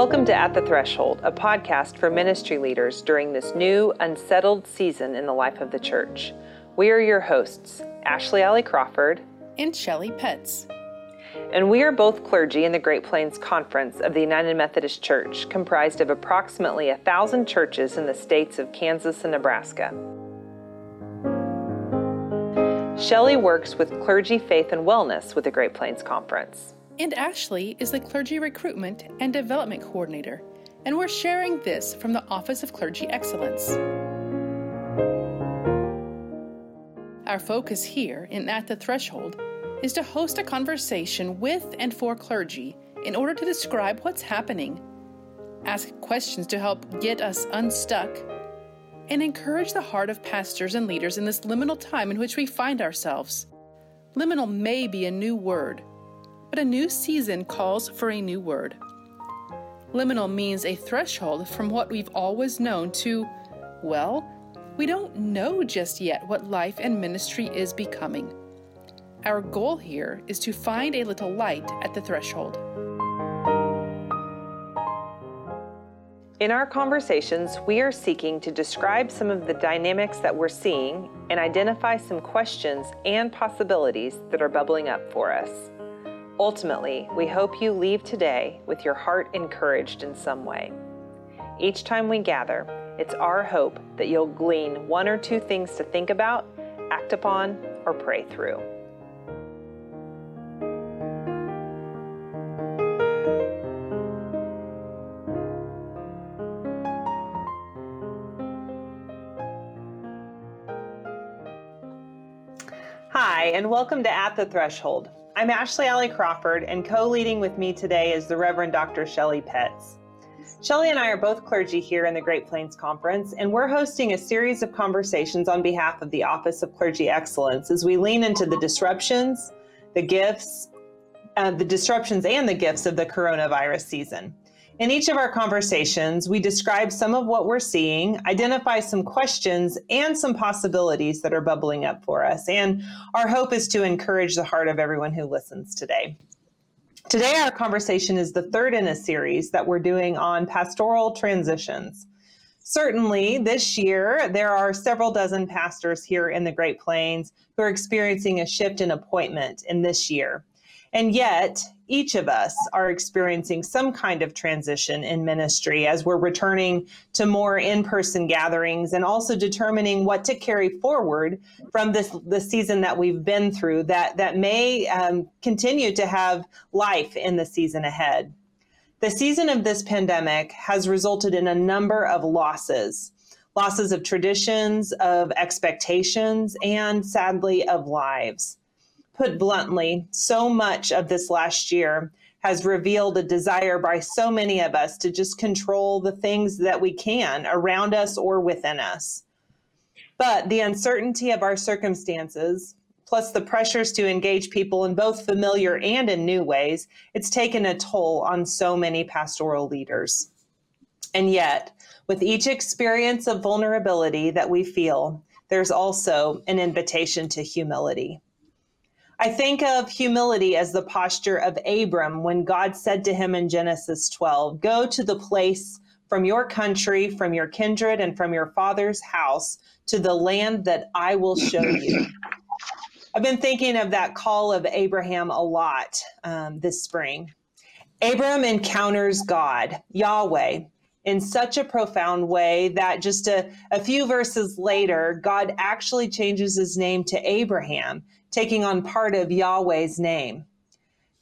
Welcome to At the Threshold, a podcast for ministry leaders during this new, unsettled season in the life of the church. We are your hosts, Ashley Alley Crawford and Shelley Petts. And we are both clergy in the Great Plains Conference of the United Methodist Church, comprised of approximately a thousand churches in the states of Kansas and Nebraska. Shelley works with Clergy Faith and Wellness with the Great Plains Conference. And Ashley is the Clergy Recruitment and Development Coordinator, and we're sharing this from the Office of Clergy Excellence. Our focus here in At the Threshold is to host a conversation with and for clergy in order to describe what's happening, ask questions to help get us unstuck, and encourage the heart of pastors and leaders in this liminal time in which we find ourselves. Liminal may be a new word but a new season calls for a new word. Liminal means a threshold from what we've always known to, well, we don't know just yet what life and ministry is becoming. Our goal here is to find a little light at the threshold. In our conversations, we are seeking to describe some of the dynamics that we're seeing and identify some questions and possibilities that are bubbling up for us. Ultimately, we hope you leave today with your heart encouraged in some way. Each time we gather, it's our hope that you'll glean one or two things to think about, act upon, or pray through. Hi, and welcome to At the Threshold I'm Ashley Alley Crawford, and co leading with me today is the Reverend Dr. Shelley Petts. Shelley and I are both clergy here in the Great Plains Conference, and we're hosting a series of conversations on behalf of the Office of Clergy Excellence as we lean into the disruptions, the gifts, uh, the disruptions and the gifts of the coronavirus season. In each of our conversations, we describe some of what we're seeing, identify some questions and some possibilities that are bubbling up for us. And our hope is to encourage the heart of everyone who listens today. Today, our conversation is the third in a series that we're doing on pastoral transitions. Certainly, this year, there are several dozen pastors here in the Great Plains who are experiencing a shift in appointment in this year. And yet, each of us are experiencing some kind of transition in ministry as we're returning to more in-person gatherings and also determining what to carry forward from this the season that we've been through that that may um, continue to have life in the season ahead. The season of this pandemic has resulted in a number of losses losses of traditions, of expectations, and sadly, of lives put bluntly, so much of this last year has revealed a desire by so many of us to just control the things that we can around us or within us. But the uncertainty of our circumstances, plus the pressures to engage people in both familiar and in new ways, it's taken a toll on so many pastoral leaders. And yet, with each experience of vulnerability that we feel, there's also an invitation to humility. I think of humility as the posture of Abram when God said to him in Genesis 12, Go to the place from your country, from your kindred, and from your father's house to the land that I will show you. I've been thinking of that call of Abraham a lot um, this spring. Abram encounters God, Yahweh, in such a profound way that just a, a few verses later, God actually changes his name to Abraham taking on part of Yahweh's name.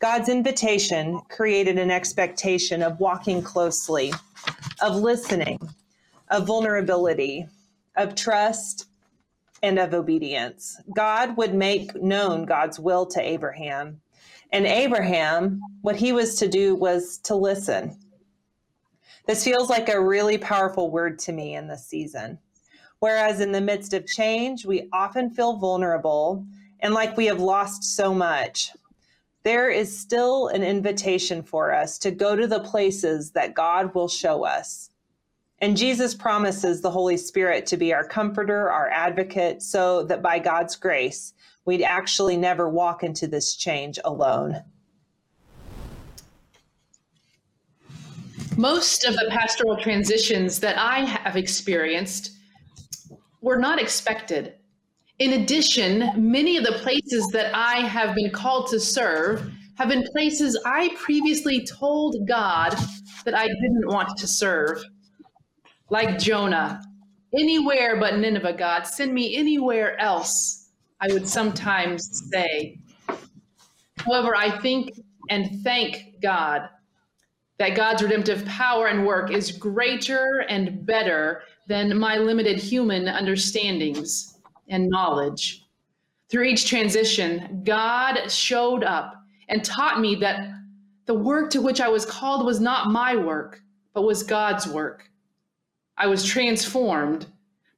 God's invitation created an expectation of walking closely, of listening, of vulnerability, of trust, and of obedience. God would make known God's will to Abraham. And Abraham, what he was to do was to listen. This feels like a really powerful word to me in this season. Whereas in the midst of change, we often feel vulnerable and like we have lost so much, there is still an invitation for us to go to the places that God will show us. And Jesus promises the Holy Spirit to be our comforter, our advocate, so that by God's grace, we'd actually never walk into this change alone. Most of the pastoral transitions that I have experienced were not expected. In addition, many of the places that I have been called to serve have been places I previously told God that I didn't want to serve. Like Jonah, anywhere but Nineveh, God, send me anywhere else, I would sometimes say. However, I think and thank God that God's redemptive power and work is greater and better than my limited human understandings and knowledge. Through each transition, God showed up and taught me that the work to which I was called was not my work, but was God's work. I was transformed.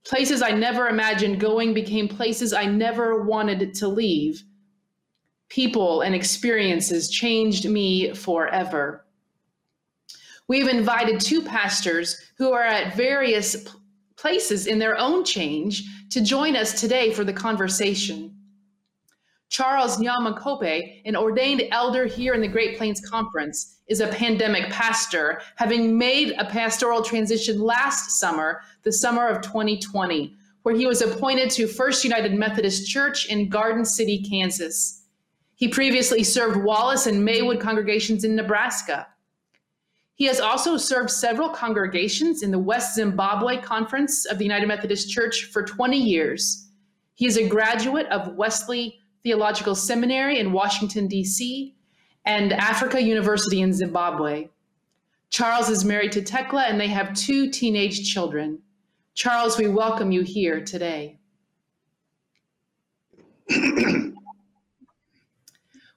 Places I never imagined going became places I never wanted to leave. People and experiences changed me forever. We've invited two pastors who are at various places in their own change to join us today for the conversation. Charles Nyamakope, an ordained elder here in the Great Plains Conference, is a pandemic pastor, having made a pastoral transition last summer, the summer of 2020, where he was appointed to First United Methodist Church in Garden City, Kansas. He previously served Wallace and Maywood congregations in Nebraska. He has also served several congregations in the West Zimbabwe Conference of the United Methodist Church for 20 years. He is a graduate of Wesley Theological Seminary in Washington, D.C., and Africa University in Zimbabwe. Charles is married to Tekla and they have two teenage children. Charles, we welcome you here today.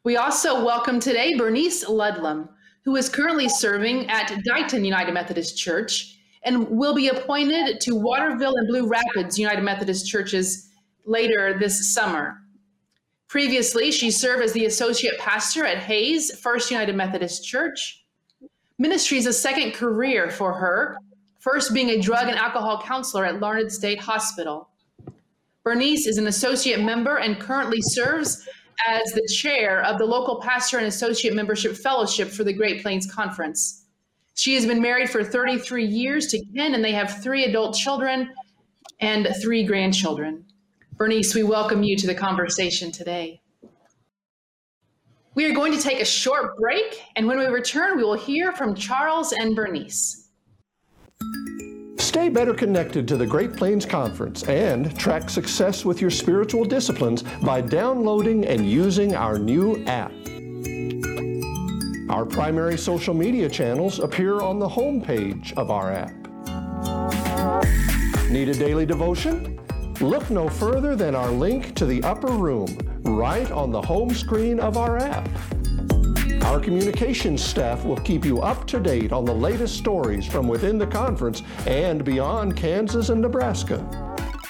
we also welcome today Bernice Ludlam, who is currently serving at Dighton United Methodist Church and will be appointed to Waterville and Blue Rapids United Methodist Churches later this summer. Previously, she served as the associate pastor at Hays First United Methodist Church. Ministry is a second career for her, first being a drug and alcohol counselor at Larned State Hospital. Bernice is an associate member and currently serves as the chair of the local pastor and associate membership fellowship for the Great Plains Conference. She has been married for 33 years to Ken, and they have three adult children and three grandchildren. Bernice, we welcome you to the conversation today. We are going to take a short break, and when we return, we will hear from Charles and Bernice. Stay better connected to the Great Plains Conference and track success with your spiritual disciplines by downloading and using our new app. Our primary social media channels appear on the home page of our app. Need a daily devotion? Look no further than our link to the upper room right on the home screen of our app. Our communications staff will keep you up to date on the latest stories from within the conference and beyond Kansas and Nebraska.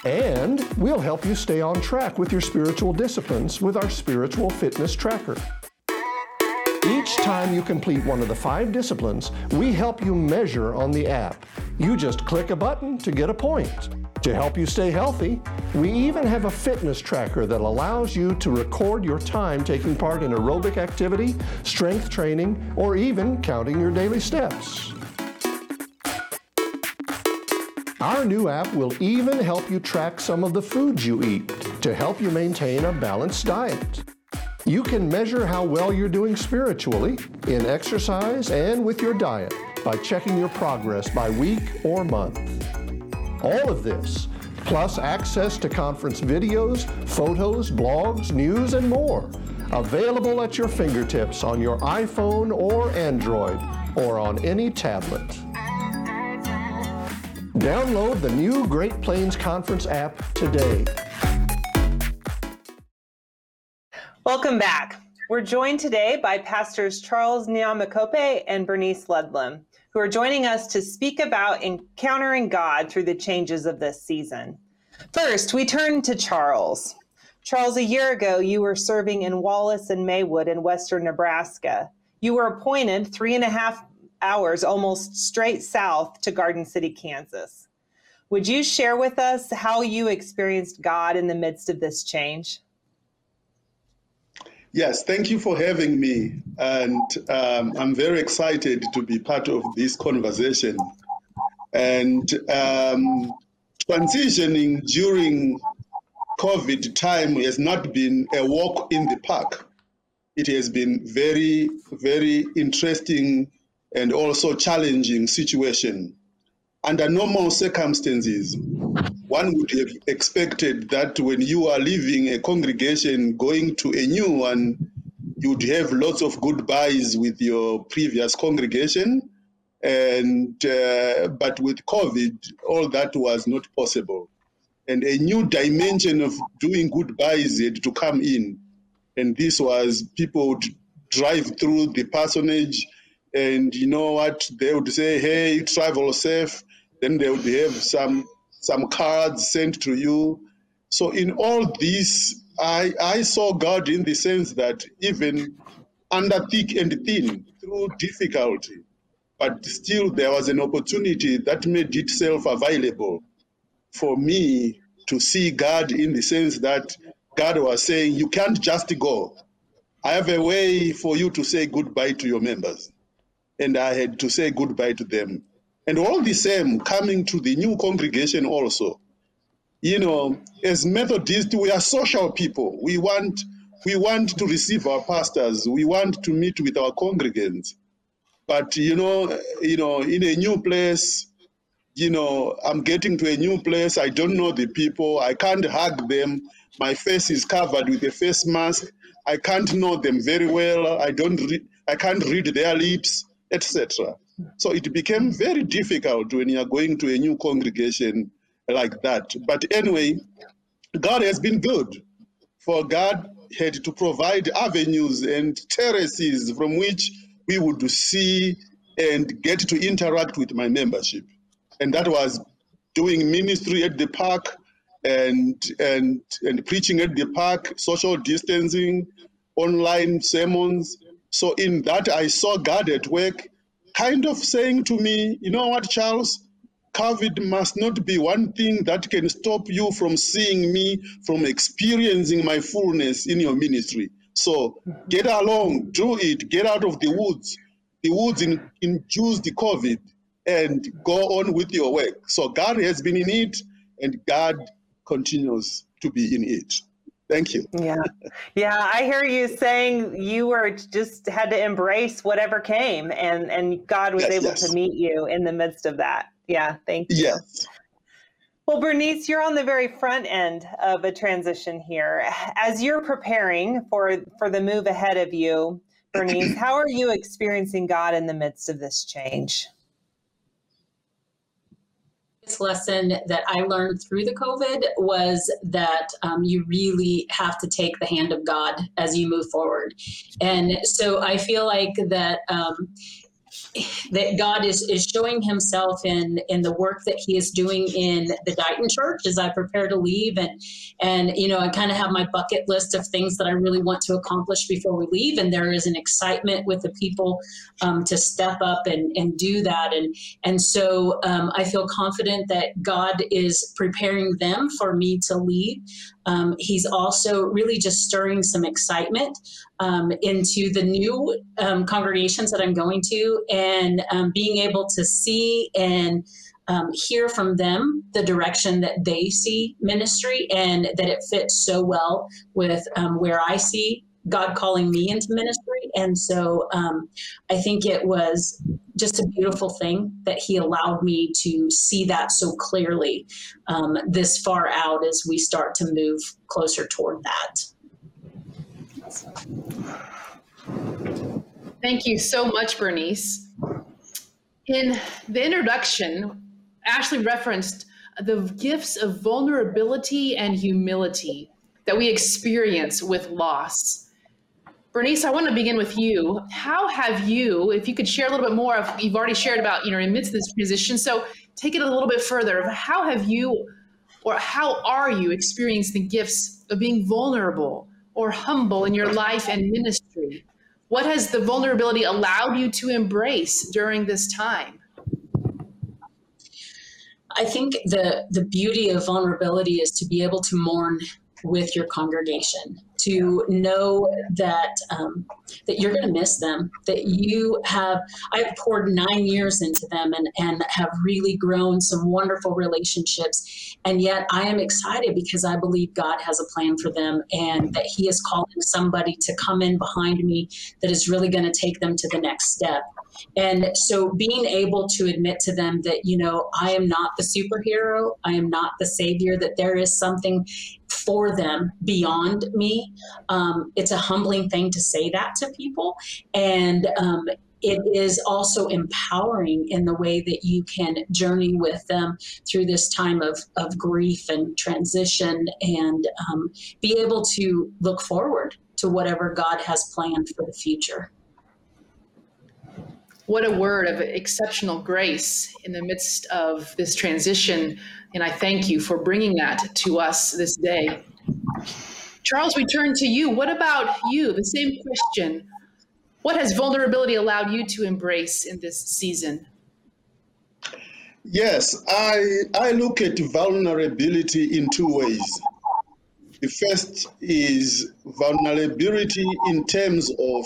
And we'll help you stay on track with your spiritual disciplines with our spiritual fitness tracker. Each time you complete one of the five disciplines, we help you measure on the app. You just click a button to get a point. To help you stay healthy, we even have a fitness tracker that allows you to record your time taking part in aerobic activity, strength training, or even counting your daily steps. Our new app will even help you track some of the foods you eat to help you maintain a balanced diet. You can measure how well you're doing spiritually, in exercise, and with your diet by checking your progress by week or month. All of this, plus access to conference videos, photos, blogs, news, and more, available at your fingertips on your iPhone or Android or on any tablet. Download the new Great Plains Conference app today. Welcome back. We're joined today by Pastors Charles Nyamakope and Bernice Ludlam who are joining us to speak about encountering God through the changes of this season. First, we turn to Charles. Charles, a year ago, you were serving in Wallace and Maywood in western Nebraska. You were appointed three and a half hours almost straight south to Garden City, Kansas. Would you share with us how you experienced God in the midst of this change? Yes, thank you for having me. And um, I'm very excited to be part of this conversation. And um, transitioning during COVID time has not been a walk in the park. It has been very, very interesting and also challenging situation. Under normal circumstances, one would have expected that when you are leaving a congregation going to a new one, you'd have lots of goodbyes with your previous congregation. And uh, but with COVID, all that was not possible, and a new dimension of doing goodbyes had to come in, and this was people would drive through the parsonage, and you know what they would say, "Hey, travel safe." Then they would have some some cards sent to you. So in all this, I, I saw God in the sense that even under thick and thin, through difficulty, but still there was an opportunity that made itself available for me to see God in the sense that God was saying, You can't just go. I have a way for you to say goodbye to your members. And I had to say goodbye to them. And all the same, coming to the new congregation also, you know, as Methodists, we are social people. We want we want to receive our pastors. We want to meet with our congregants. But you know, you know, in a new place, you know, I'm getting to a new place. I don't know the people. I can't hug them. My face is covered with a face mask. I can't know them very well. I don't. Re- I can't read their lips, etc. So it became very difficult when you are going to a new congregation like that. But anyway, God has been good, for God had to provide avenues and terraces from which we would see and get to interact with my membership. And that was doing ministry at the park and and and preaching at the park, social distancing, online sermons. So in that I saw God at work kind of saying to me, you know what, Charles? COVID must not be one thing that can stop you from seeing me, from experiencing my fullness in your ministry. So get along, do it, get out of the woods. The woods in, induce the COVID and go on with your work. So God has been in it and God continues to be in it. Thank you. Yeah. Yeah. I hear you saying you were just had to embrace whatever came and, and God was yes, able yes. to meet you in the midst of that. Yeah. Thank you. Yes. Well, Bernice, you're on the very front end of a transition here. As you're preparing for, for the move ahead of you, Bernice, how are you experiencing God in the midst of this change? Lesson that I learned through the COVID was that um, you really have to take the hand of God as you move forward. And so I feel like that um, that God is, is showing himself in in the work that he is doing in the Dighton church as I prepare to leave. And and you know I kind of have my bucket list of things that I really want to accomplish before we leave. And there is an excitement with the people um, to step up and, and do that. And and so um, I feel confident that God is preparing them for me to lead um, he's also really just stirring some excitement um, into the new um, congregations that I'm going to and um, being able to see and um, hear from them the direction that they see ministry and that it fits so well with um, where I see God calling me into ministry. And so um, I think it was just a beautiful thing that He allowed me to see that so clearly this far out as we start to move closer toward that. Thank you so much, Bernice. In the introduction, Ashley referenced the gifts of vulnerability and humility that we experience with loss. Bernice, I want to begin with you. How have you, if you could share a little bit more of, you've already shared about, you know, amidst this transition. So take it a little bit further. How have you, or how are you experiencing the gifts of being vulnerable or humble in your life and ministry? What has the vulnerability allowed you to embrace during this time? I think the the beauty of vulnerability is to be able to mourn with your congregation to know that um, that you're going to miss them that you have i've poured nine years into them and and have really grown some wonderful relationships. And yet i am excited because i believe god has a plan for them and that he is calling somebody to come in behind me that is really going to take them to the next step. And so being able to admit to them that, you know, I am not the superhero, I am not the savior, that there is something for them beyond me. Um, it's a humbling thing to say that to people. And um, it is also empowering in the way that you can journey with them through this time of, of grief and transition and um, be able to look forward to whatever God has planned for the future. What a word of exceptional grace in the midst of this transition. And I thank you for bringing that to us this day. Charles, we turn to you. What about you? The same question. What has vulnerability allowed you to embrace in this season? Yes, I, I look at vulnerability in two ways. The first is vulnerability in terms of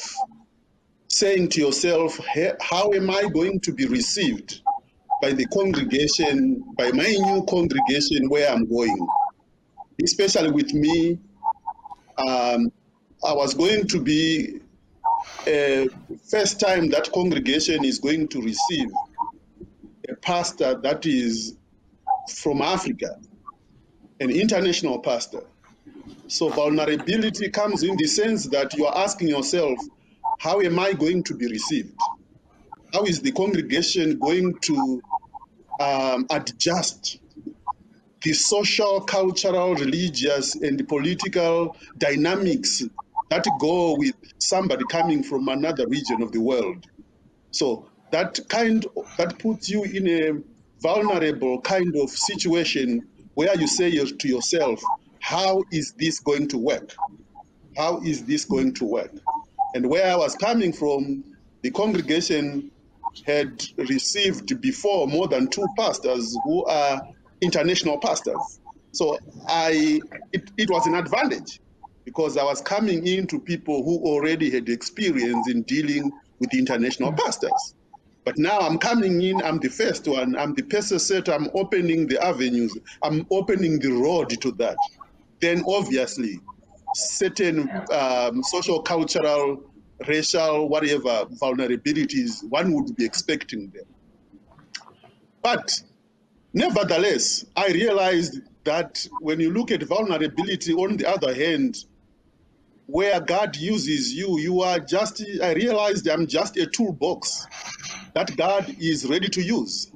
saying to yourself, how am I going to be received by the congregation, by my new congregation where I'm going? Especially with me, um, I was going to be a first time that congregation is going to receive a pastor that is from Africa, an international pastor. So vulnerability comes in the sense that you are asking yourself, how am I going to be received? How is the congregation going to um, adjust the social, cultural, religious, and political dynamics that go with somebody coming from another region of the world? So that kind that puts you in a vulnerable kind of situation where you say to yourself, how is this going to work? How is this going to work? And where I was coming from, the congregation had received before more than two pastors who are international pastors. So I, it, it was an advantage because I was coming into people who already had experience in dealing with international pastors. But now I'm coming in, I'm the first one, I'm the person set, I'm opening the avenues, I'm opening the road to that. Then obviously certain um, social, cultural, racial, whatever vulnerabilities one would be expecting them. But nevertheless, I realized that when you look at vulnerability, on the other hand, where God uses you, you are just, I realized I'm just a toolbox that God is ready to use.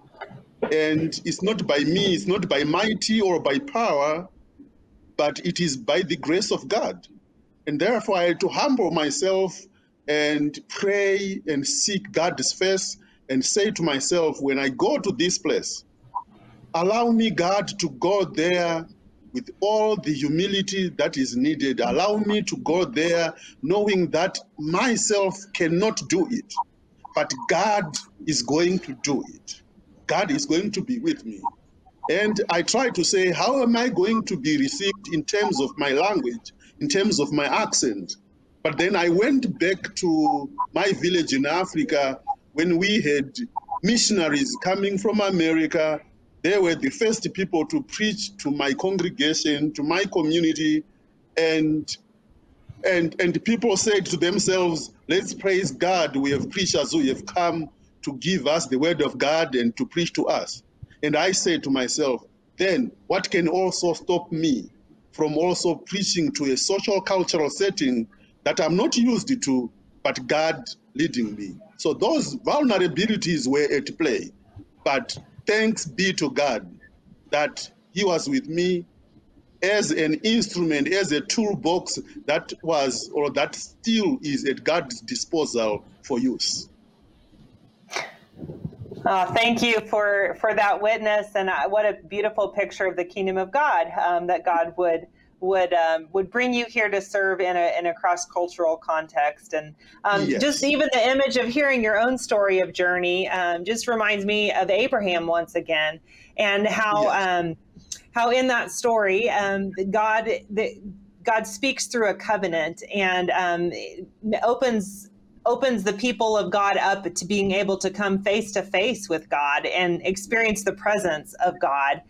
And it's not by me, it's not by mighty or by power, but it is by the grace of God. And therefore, I had to humble myself and pray and seek God's face and say to myself, when I go to this place, allow me, God, to go there with all the humility that is needed. Allow me to go there knowing that myself cannot do it, but God is going to do it. God is going to be with me. And I try to say, how am I going to be received in terms of my language, in terms of my accent? But then I went back to my village in Africa when we had missionaries coming from America. They were the first people to preach to my congregation, to my community, and and and people said to themselves, "Let's praise God. We have preachers who have come to give us the word of God and to preach to us." And I said to myself, then what can also stop me from also preaching to a social cultural setting that I'm not used to, but God leading me? So those vulnerabilities were at play. But thanks be to God that He was with me as an instrument, as a toolbox that was or that still is at God's disposal for use. Uh, thank you for for that witness, and uh, what a beautiful picture of the kingdom of God um, that God would would um, would bring you here to serve in a in a cross cultural context, and um, yes. just even the image of hearing your own story of journey um, just reminds me of Abraham once again, and how. Yes. Um, how in that story, um, God the, God speaks through a covenant and um, opens opens the people of God up to being able to come face to face with God and experience the presence of God.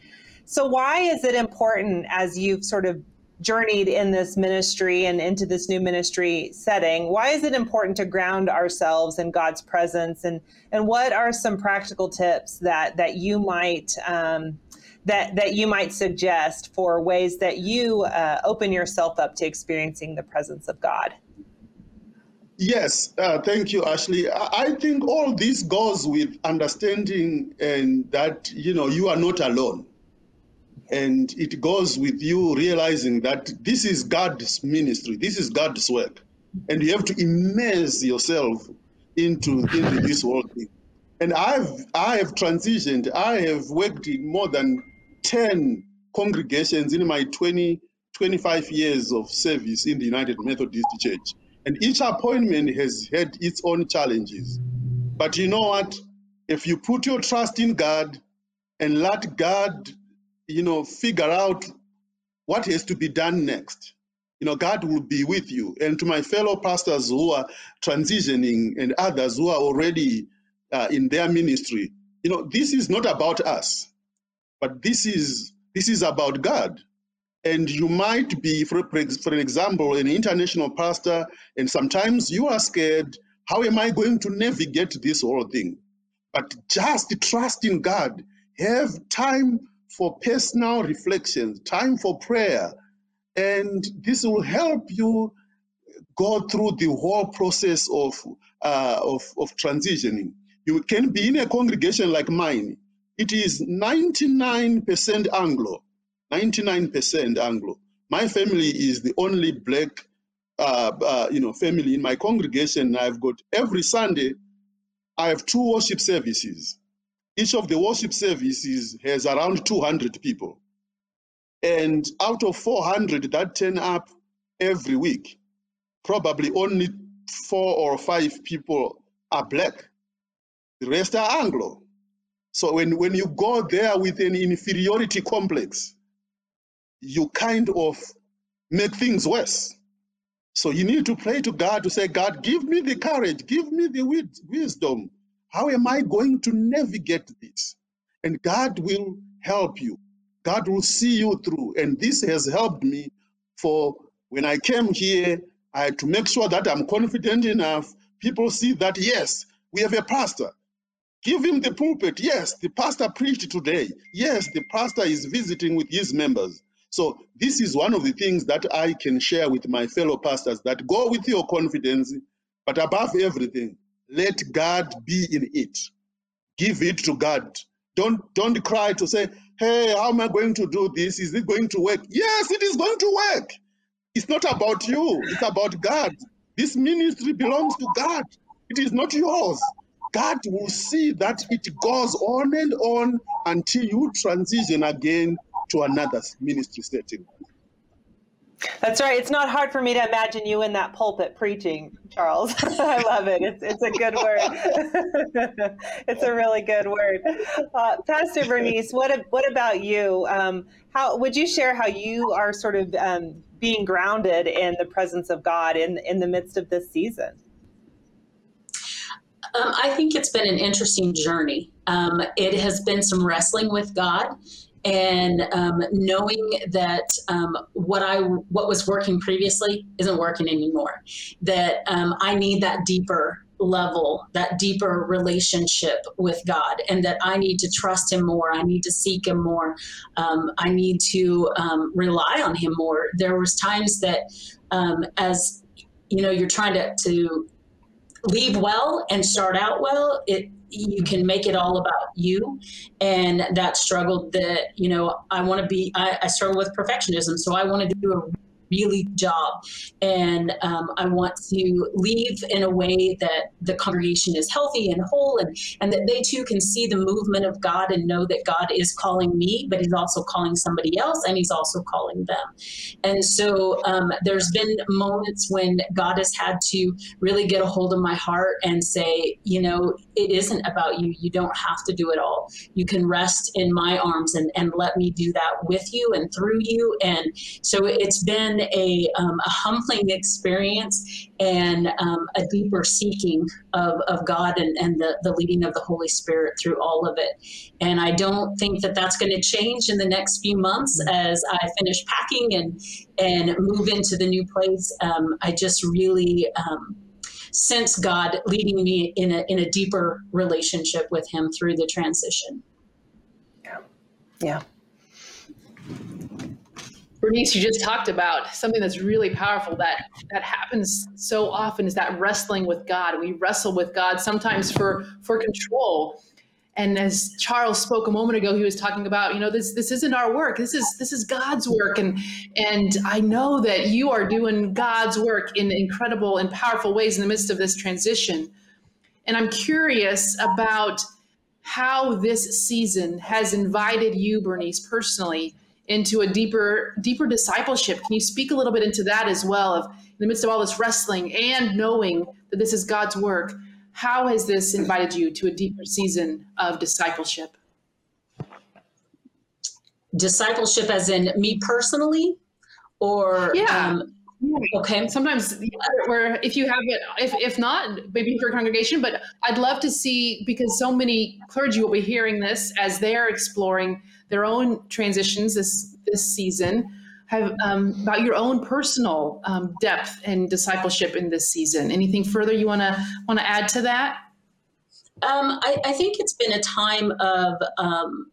So, why is it important as you've sort of journeyed in this ministry and into this new ministry setting? Why is it important to ground ourselves in God's presence? And and what are some practical tips that that you might um, that that you might suggest for ways that you uh, open yourself up to experiencing the presence of God? Yes, uh, thank you, Ashley. I think all this goes with understanding and that you know you are not alone, and it goes with you realizing that this is God's ministry, this is God's work, and you have to immerse yourself into into this whole thing. And I've I have transitioned. I have worked in more than ten congregations in my 20, 25 years of service in the United Methodist Church and each appointment has had its own challenges. But you know what? If you put your trust in God and let God, you know, figure out what has to be done next, you know, God will be with you. And to my fellow pastors who are transitioning and others who are already uh, in their ministry, you know, this is not about us, but this is this is about God and you might be, for, for an example, an international pastor, and sometimes you are scared. How am I going to navigate this whole thing? But just trust in God. Have time for personal reflection, time for prayer, and this will help you go through the whole process of, uh, of, of transitioning. You can be in a congregation like mine. It is 99% Anglo 99% Anglo. My family is the only black, uh, uh, you know, family in my congregation. I've got every Sunday, I have two worship services. Each of the worship services has around 200 people. And out of 400 that turn up every week, probably only four or five people are black. The rest are Anglo. So when, when you go there with an inferiority complex, you kind of make things worse. So you need to pray to God to say, God, give me the courage, give me the wisdom. How am I going to navigate this? And God will help you. God will see you through. And this has helped me for when I came here, I had to make sure that I'm confident enough. People see that, yes, we have a pastor. Give him the pulpit. Yes, the pastor preached today. Yes, the pastor is visiting with his members. So this is one of the things that I can share with my fellow pastors that go with your confidence, but above everything, let God be in it. Give it to God. Don't don't cry to say, "Hey, how am I going to do this? Is it going to work?" Yes, it is going to work. It's not about you. It's about God. This ministry belongs to God. It is not yours. God will see that it goes on and on until you transition again to another ministry setting. That's right. It's not hard for me to imagine you in that pulpit preaching, Charles. I love it. It's, it's a good word. it's a really good word. Uh, Pastor Bernice, what what about you? Um, how would you share how you are sort of um, being grounded in the presence of God in in the midst of this season? Um, I think it's been an interesting journey. Um, it has been some wrestling with God and um, knowing that um, what I what was working previously isn't working anymore. That um, I need that deeper level, that deeper relationship with God, and that I need to trust Him more. I need to seek Him more. Um, I need to um, rely on Him more. There was times that, um, as you know, you're trying to to leave well and start out well. It you can make it all about you and that struggle that you know i want to be I, I, struggle with perfectionism so i want to do a really job. And um, I want to leave in a way that the congregation is healthy and whole and, and that they too can see the movement of God and know that God is calling me, but He's also calling somebody else and He's also calling them. And so um, there's been moments when God has had to really get a hold of my heart and say, you know, it isn't about you. You don't have to do it all. You can rest in my arms and, and let me do that with you and through you. And so it's been a, um, a humbling experience and um, a deeper seeking of, of God and, and the, the leading of the Holy Spirit through all of it. And I don't think that that's going to change in the next few months as I finish packing and, and move into the new place. Um, I just really um, sense God leading me in a, in a deeper relationship with Him through the transition. Yeah. Yeah. Bernice, you just talked about something that's really powerful that that happens so often is that wrestling with God. We wrestle with God sometimes for for control. And as Charles spoke a moment ago, he was talking about, you know, this this isn't our work. This is this is God's work. And and I know that you are doing God's work in incredible and powerful ways in the midst of this transition. And I'm curious about how this season has invited you, Bernice, personally into a deeper deeper discipleship. Can you speak a little bit into that as well of in the midst of all this wrestling and knowing that this is God's work? How has this invited you to a deeper season of discipleship? Discipleship as in me personally or yeah. Um, Okay. Sometimes where if you have it, if, if not, maybe for a congregation, but I'd love to see because so many clergy will be hearing this as they are exploring their own transitions this this season. Have um, about your own personal um, depth and discipleship in this season. Anything further you want to want to add to that? Um, I, I, think it's been a time of um,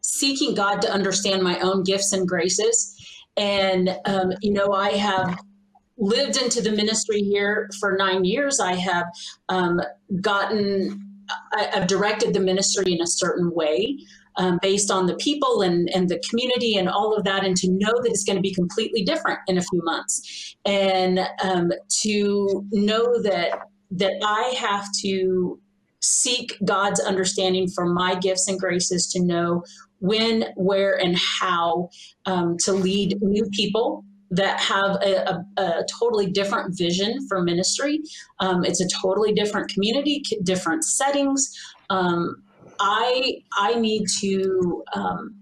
seeking God to understand my own gifts and graces, and um, you know I have lived into the ministry here for nine years. I have um, gotten I, have directed the ministry in a certain way um, based on the people and, and the community and all of that, and to know that it's going to be completely different in a few months, and um, to know that that I have to seek God's understanding for my gifts and graces to know when, where, and how um, to lead new people that have a, a, a, totally different vision for ministry. Um, it's a totally different community, different settings. Um, I I need to um,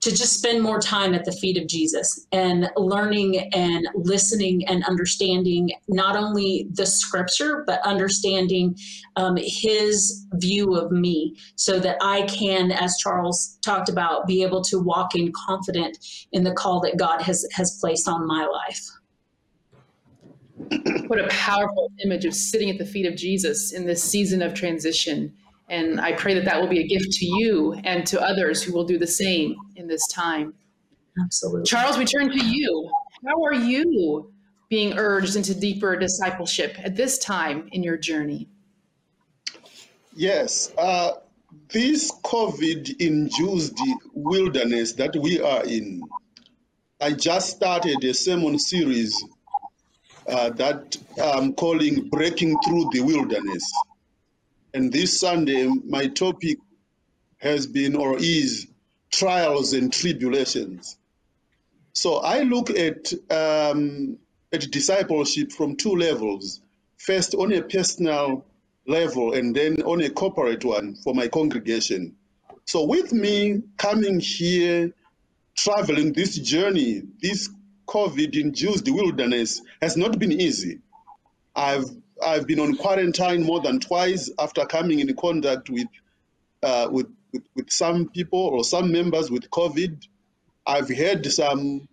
to just spend more time at the feet of Jesus and learning and listening and understanding not only the scripture but understanding um, His view of me, so that I can, as Charles talked about, be able to walk in confident in the call that God has has placed on my life. What a powerful image of sitting at the feet of Jesus in this season of transition and I pray that that will be a gift to you and to others who will do the same in this time. Absolutely. Charles, we turn to you. How are you being urged into deeper discipleship at this time in your journey? Yes. Uh, this COVID induced wilderness that we are in, I just started a sermon series uh, that I'm calling Breaking Through the Wilderness. And this Sunday, my topic has been or is trials and tribulations. So I look at um, at discipleship from two levels. First, on a personal level, and then on a corporate one for my congregation. So with me coming here, traveling this journey, this COVID-induced wilderness has not been easy. I've I've been on quarantine more than twice after coming in contact with, uh, with, with, with some people or some members with COVID. I've had some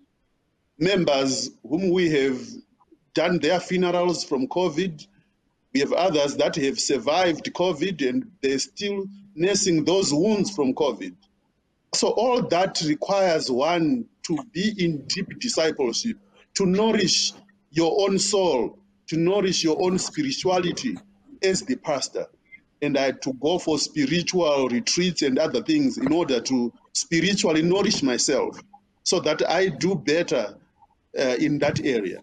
members whom we have done their funerals from COVID. We have others that have survived COVID and they're still nursing those wounds from COVID. So all that requires one to be in deep discipleship, to nourish your own soul, to nourish your own spirituality as the pastor. And I to go for spiritual retreats and other things in order to spiritually nourish myself so that I do better uh, in that area.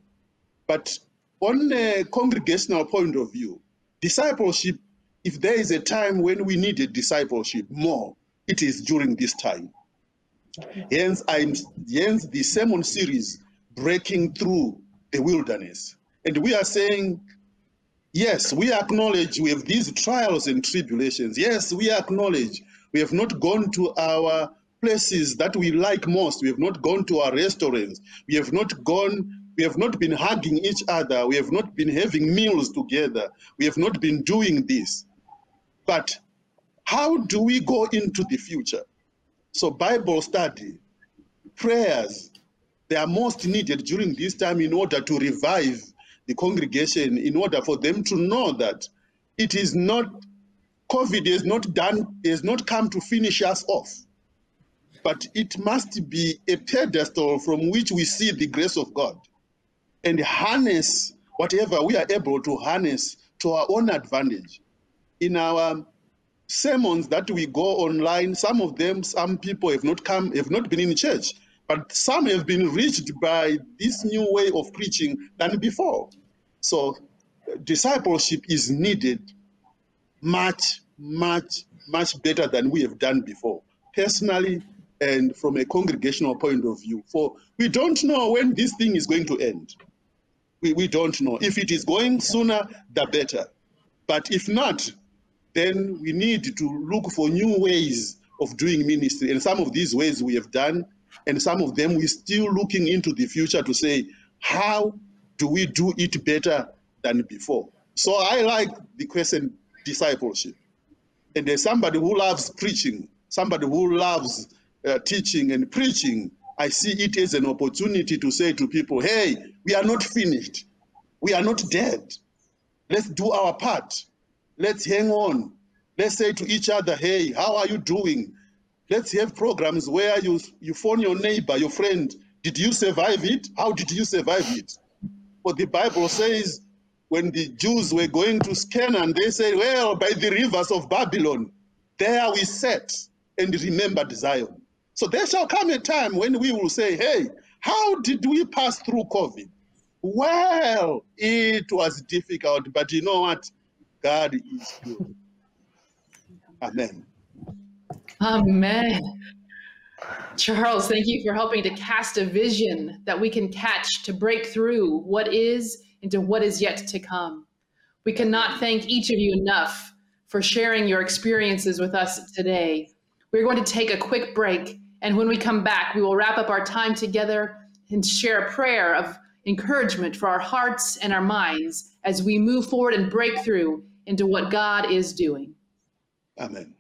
But on a congregational point of view, discipleship, if there is a time when we needed discipleship more, it is during this time. Hence, I'm, hence the sermon series, Breaking Through the Wilderness. And we are saying, yes, we acknowledge we have these trials and tribulations. Yes, we acknowledge we have not gone to our places that we like most. We have not gone to our restaurants. We have not gone we have not been hugging each other. We have not been having meals together. We have not been doing this. But how do we go into the future? So Bible study, prayers, they are most needed during this time in order to revive the congregation, in order for them to know that it is not, COVID is not done, has not come to finish us off but it must be a pedestal from which we see the grace of God and harness whatever we are able to harness to our own advantage. In our sermons that we go online, some of them, some people have not come, have not been in church, but some have been reached by this new way of preaching than before. So discipleship is needed much, much, much better than we have done before. Personally, and from a congregational point of view, for we don't know when this thing is going to end we, we don't know. If it is going sooner, the better. But if not, then we need to look for new ways of doing ministry. And some of these ways we have done, and some of them we're still looking into the future to say, how do we do it better than before? So I like the question discipleship. And there's somebody who loves preaching, somebody who loves uh, teaching and preaching, I see it as an opportunity to say to people, hey, we are not finished. We are not dead. Let's do our part. Let's hang on. Let's say to each other, hey, how are you doing? Let's have programs where you, you phone your neighbor, your friend. Did you survive it? How did you survive it? But the Bible says when the Jews were going to Canaan, they said, well, by the rivers of Babylon, there we sat and remembered Zion. So there shall come a time when we will say, hey, how did we pass through COVID? Well, it was difficult, but you know what? God is good. Amen. Amen. Charles, thank you for helping to cast a vision that we can catch to break through what is into what is yet to come. We cannot thank each of you enough for sharing your experiences with us today. We're going to take a quick break and when we come back, we will wrap up our time together and share a prayer of encouragement for our hearts and our minds as we move forward and break through into what God is doing. Amen.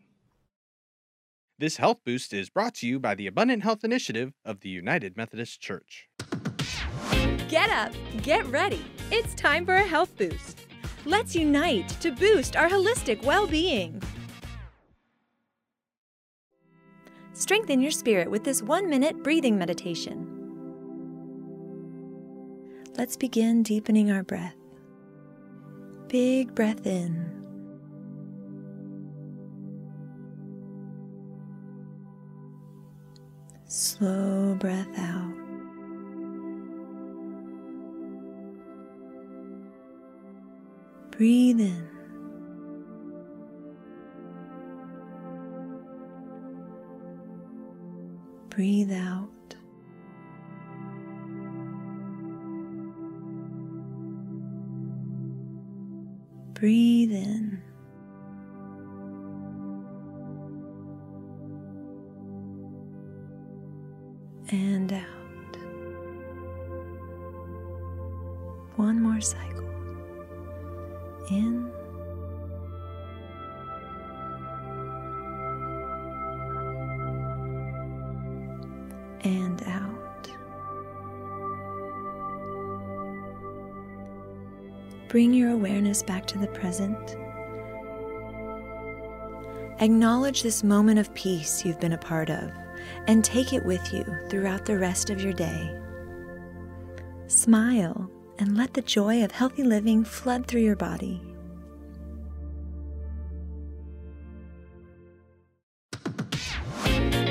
This health boost is brought to you by the Abundant Health Initiative of the United Methodist Church. Get up, get ready. It's time for a health boost. Let's unite to boost our holistic well being. Strengthen your spirit with this one minute breathing meditation. Let's begin deepening our breath. Big breath in. Slow breath out. Breathe in. Breathe out. Breathe in. And out. One more cycle. In. and out. Bring your awareness back to the present. Acknowledge this moment of peace you've been a part of and take it with you throughout the rest of your day. Smile and let the joy of healthy living flood through your body.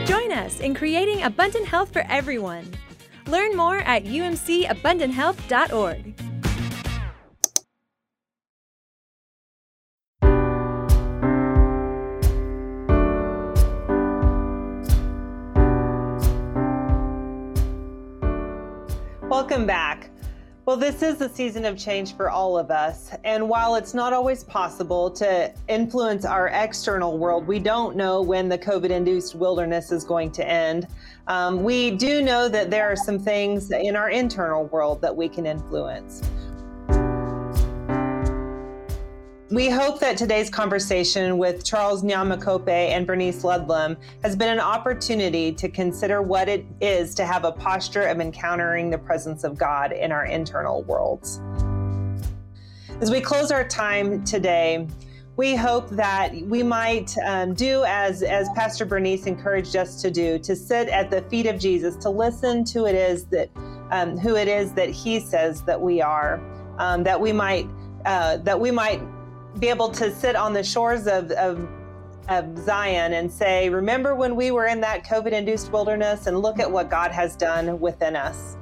Join us in creating abundant health for everyone. Learn more at umcabundanthealth.org. Well, this is a season of change for all of us. And while it's not always possible to influence our external world, we don't know when the COVID induced wilderness is going to end. Um, we do know that there are some things in our internal world that we can influence. We hope that today's conversation with Charles Nyamakope and Bernice Ludlam has been an opportunity to consider what it is to have a posture of encountering the presence of God in our internal worlds. As we close our time today, we hope that we might um, do as as Pastor Bernice encouraged us to do, to sit at the feet of Jesus, to listen to it is that um, who it is that He says that we are, um, that we might uh, that we might be able to sit on the shores of, of, of Zion and say, Remember when we were in that COVID induced wilderness and look at what God has done within us.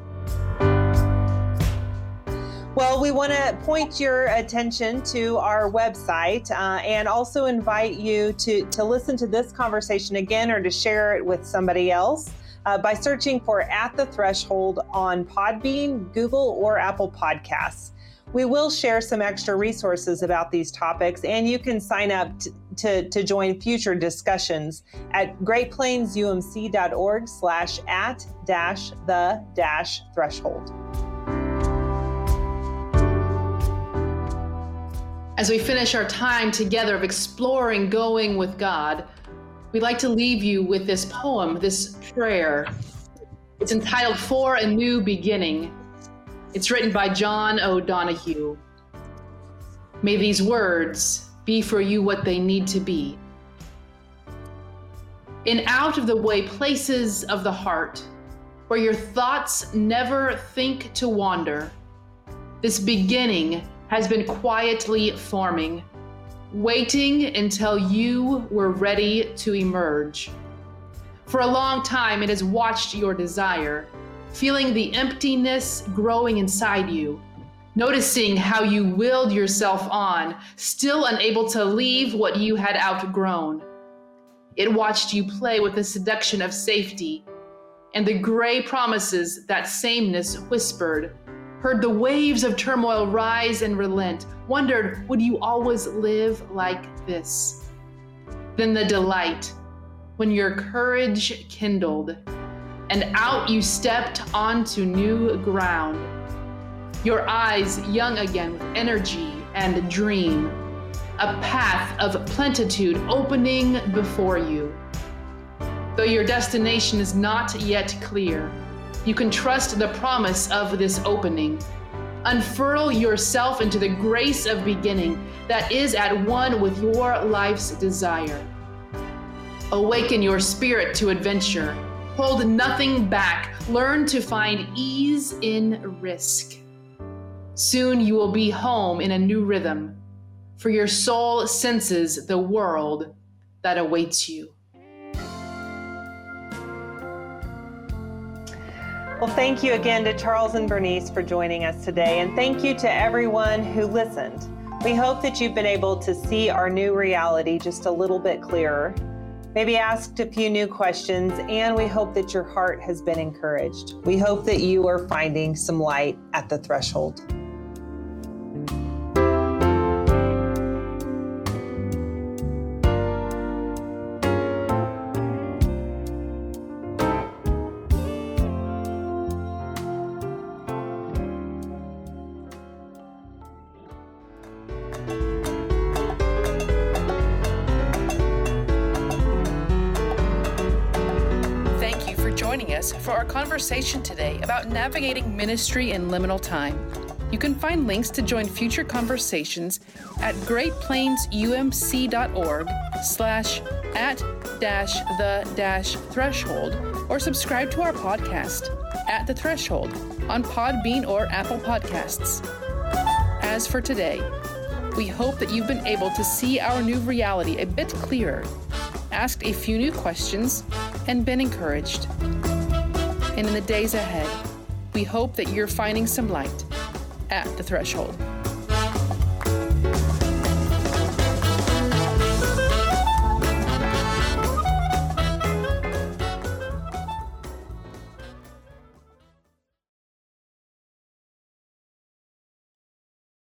Well, we want to point your attention to our website uh, and also invite you to, to listen to this conversation again or to share it with somebody else uh, by searching for At the Threshold on Podbean, Google, or Apple Podcasts. We will share some extra resources about these topics, and you can sign up t- to, to join future discussions at greatplainsumc.org slash at dash the dash threshold. As we finish our time together of exploring going with God, we'd like to leave you with this poem, this prayer. It's entitled For a New Beginning. It's written by John O'Donohue. May these words be for you what they need to be. In out of the way places of the heart, where your thoughts never think to wander, this beginning has been quietly forming, waiting until you were ready to emerge. For a long time, it has watched your desire feeling the emptiness growing inside you, noticing how you willed yourself on, still unable to leave what you had outgrown. It watched you play with the seduction of safety and the gray promises that sameness whispered, heard the waves of turmoil rise and relent, wondered, would you always live like this? Then the delight, when your courage kindled, and out you stepped onto new ground. Your eyes young again with energy and dream, a path of plenitude opening before you. Though your destination is not yet clear, you can trust the promise of this opening. Unfurl yourself into the grace of beginning that is at one with your life's desire. Awaken your spirit to adventure Hold nothing back. Learn to find ease in risk. Soon you will be home in a new rhythm, for your soul senses the world that awaits you. Well, thank you again to Charles and Bernice for joining us today, and thank you to everyone who listened. We hope that you've been able to see our new reality just a little bit clearer maybe asked a few new questions, and we hope that your heart has been encouraged. We hope that you are finding some light at the threshold. For our conversation today about navigating ministry in liminal time. You can find links to join future conversations at greatplainsumc.org slash at dash the dash threshold or subscribe to our podcast at the threshold on Podbean or Apple Podcasts. As for today, we hope that you've been able to see our new reality a bit clearer, asked a few new questions, and been encouraged and in the days ahead, We hope that you're finding some light at the threshold.